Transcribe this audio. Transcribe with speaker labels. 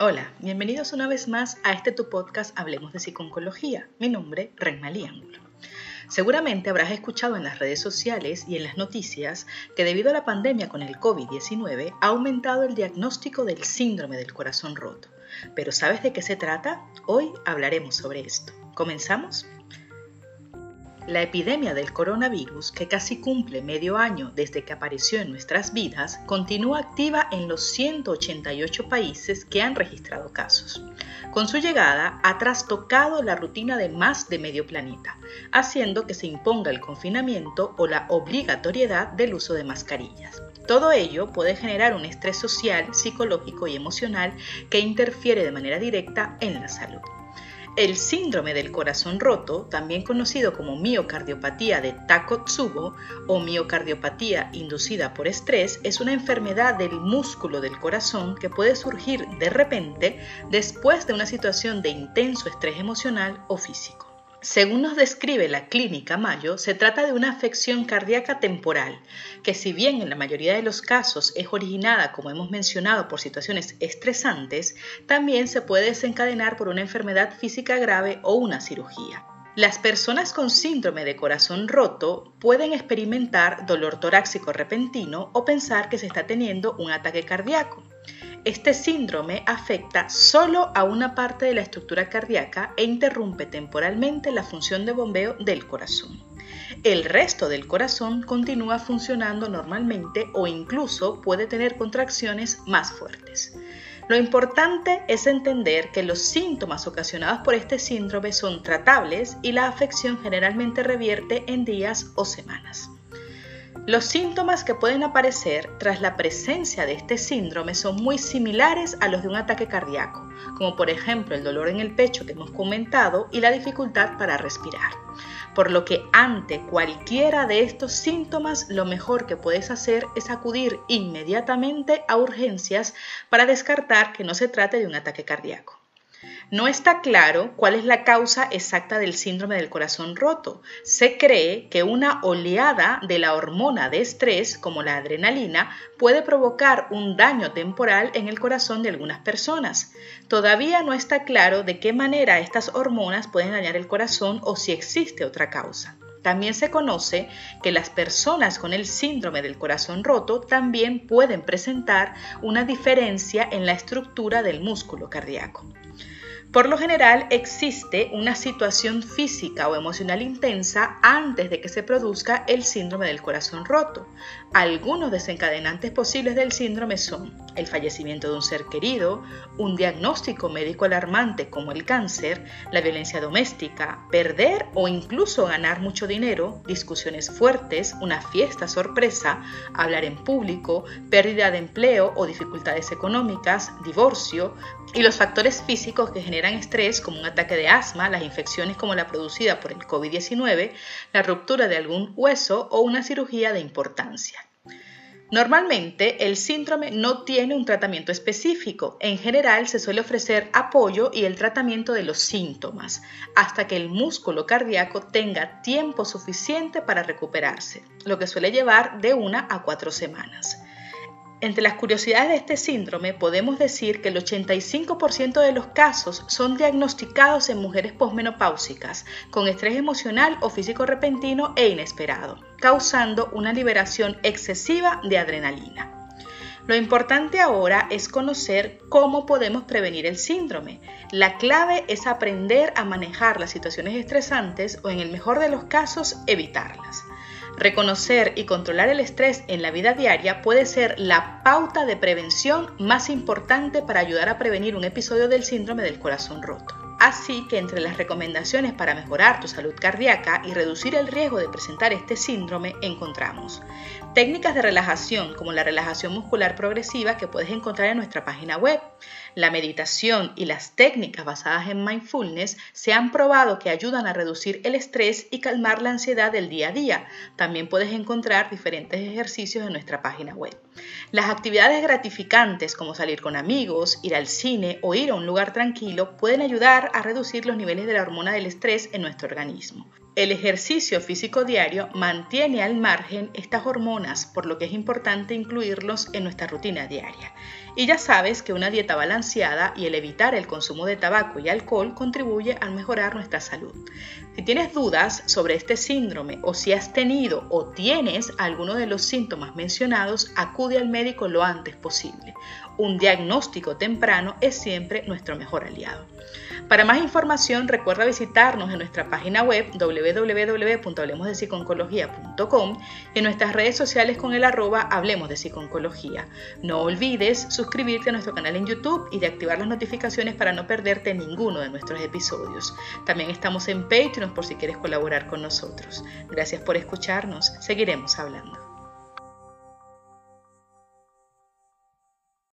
Speaker 1: Hola, bienvenidos una vez más a este tu podcast Hablemos de Psiconcología. Mi nombre, Renmalí Ángulo. Seguramente habrás escuchado en las redes sociales y en las noticias que debido a la pandemia con el COVID-19 ha aumentado el diagnóstico del síndrome del corazón roto. Pero ¿sabes de qué se trata? Hoy hablaremos sobre esto. ¿Comenzamos? La epidemia del coronavirus, que casi cumple medio año desde que apareció en nuestras vidas, continúa activa en los 188 países que han registrado casos. Con su llegada, ha trastocado la rutina de más de medio planeta, haciendo que se imponga el confinamiento o la obligatoriedad del uso de mascarillas. Todo ello puede generar un estrés social, psicológico y emocional que interfiere de manera directa en la salud. El síndrome del corazón roto, también conocido como miocardiopatía de Takotsubo o miocardiopatía inducida por estrés, es una enfermedad del músculo del corazón que puede surgir de repente después de una situación de intenso estrés emocional o físico. Según nos describe la clínica Mayo, se trata de una afección cardíaca temporal, que si bien en la mayoría de los casos es originada, como hemos mencionado, por situaciones estresantes, también se puede desencadenar por una enfermedad física grave o una cirugía. Las personas con síndrome de corazón roto pueden experimentar dolor torácico repentino o pensar que se está teniendo un ataque cardíaco. Este síndrome afecta solo a una parte de la estructura cardíaca e interrumpe temporalmente la función de bombeo del corazón. El resto del corazón continúa funcionando normalmente o incluso puede tener contracciones más fuertes. Lo importante es entender que los síntomas ocasionados por este síndrome son tratables y la afección generalmente revierte en días o semanas. Los síntomas que pueden aparecer tras la presencia de este síndrome son muy similares a los de un ataque cardíaco, como por ejemplo el dolor en el pecho que hemos comentado y la dificultad para respirar. Por lo que ante cualquiera de estos síntomas lo mejor que puedes hacer es acudir inmediatamente a urgencias para descartar que no se trate de un ataque cardíaco. No está claro cuál es la causa exacta del síndrome del corazón roto. Se cree que una oleada de la hormona de estrés, como la adrenalina, puede provocar un daño temporal en el corazón de algunas personas. Todavía no está claro de qué manera estas hormonas pueden dañar el corazón o si existe otra causa. También se conoce que las personas con el síndrome del corazón roto también pueden presentar una diferencia en la estructura del músculo cardíaco. Por lo general existe una situación física o emocional intensa antes de que se produzca el síndrome del corazón roto. Algunos desencadenantes posibles del síndrome son el fallecimiento de un ser querido, un diagnóstico médico alarmante como el cáncer, la violencia doméstica, perder o incluso ganar mucho dinero, discusiones fuertes, una fiesta sorpresa, hablar en público, pérdida de empleo o dificultades económicas, divorcio, y los factores físicos que generan estrés como un ataque de asma, las infecciones como la producida por el COVID-19, la ruptura de algún hueso o una cirugía de importancia. Normalmente el síndrome no tiene un tratamiento específico. En general se suele ofrecer apoyo y el tratamiento de los síntomas hasta que el músculo cardíaco tenga tiempo suficiente para recuperarse, lo que suele llevar de una a cuatro semanas. Entre las curiosidades de este síndrome podemos decir que el 85% de los casos son diagnosticados en mujeres posmenopáusicas con estrés emocional o físico repentino e inesperado, causando una liberación excesiva de adrenalina. Lo importante ahora es conocer cómo podemos prevenir el síndrome. La clave es aprender a manejar las situaciones estresantes o en el mejor de los casos evitarlas. Reconocer y controlar el estrés en la vida diaria puede ser la pauta de prevención más importante para ayudar a prevenir un episodio del síndrome del corazón roto. Así que entre las recomendaciones para mejorar tu salud cardíaca y reducir el riesgo de presentar este síndrome encontramos técnicas de relajación como la relajación muscular progresiva que puedes encontrar en nuestra página web, la meditación y las técnicas basadas en mindfulness se han probado que ayudan a reducir el estrés y calmar la ansiedad del día a día. También puedes encontrar diferentes ejercicios en nuestra página web. Las actividades gratificantes como salir con amigos, ir al cine o ir a un lugar tranquilo pueden ayudar a reducir los niveles de la hormona del estrés en nuestro organismo. El ejercicio físico diario mantiene al margen estas hormonas, por lo que es importante incluirlos en nuestra rutina diaria. Y ya sabes que una dieta balanceada y el evitar el consumo de tabaco y alcohol contribuye a mejorar nuestra salud. Si tienes dudas sobre este síndrome o si has tenido o tienes alguno de los síntomas mencionados, acude al médico lo antes posible. Un diagnóstico temprano es siempre nuestro mejor aliado. Para más información recuerda visitarnos en nuestra página web www.hablemosdepsiconcología.com y en nuestras redes sociales con el arroba Hablemos de Psiconcología. No olvides suscribirte a nuestro canal en YouTube y de activar las notificaciones para no perderte ninguno de nuestros episodios. También estamos en Patreon por si quieres colaborar con nosotros. Gracias por escucharnos. Seguiremos hablando.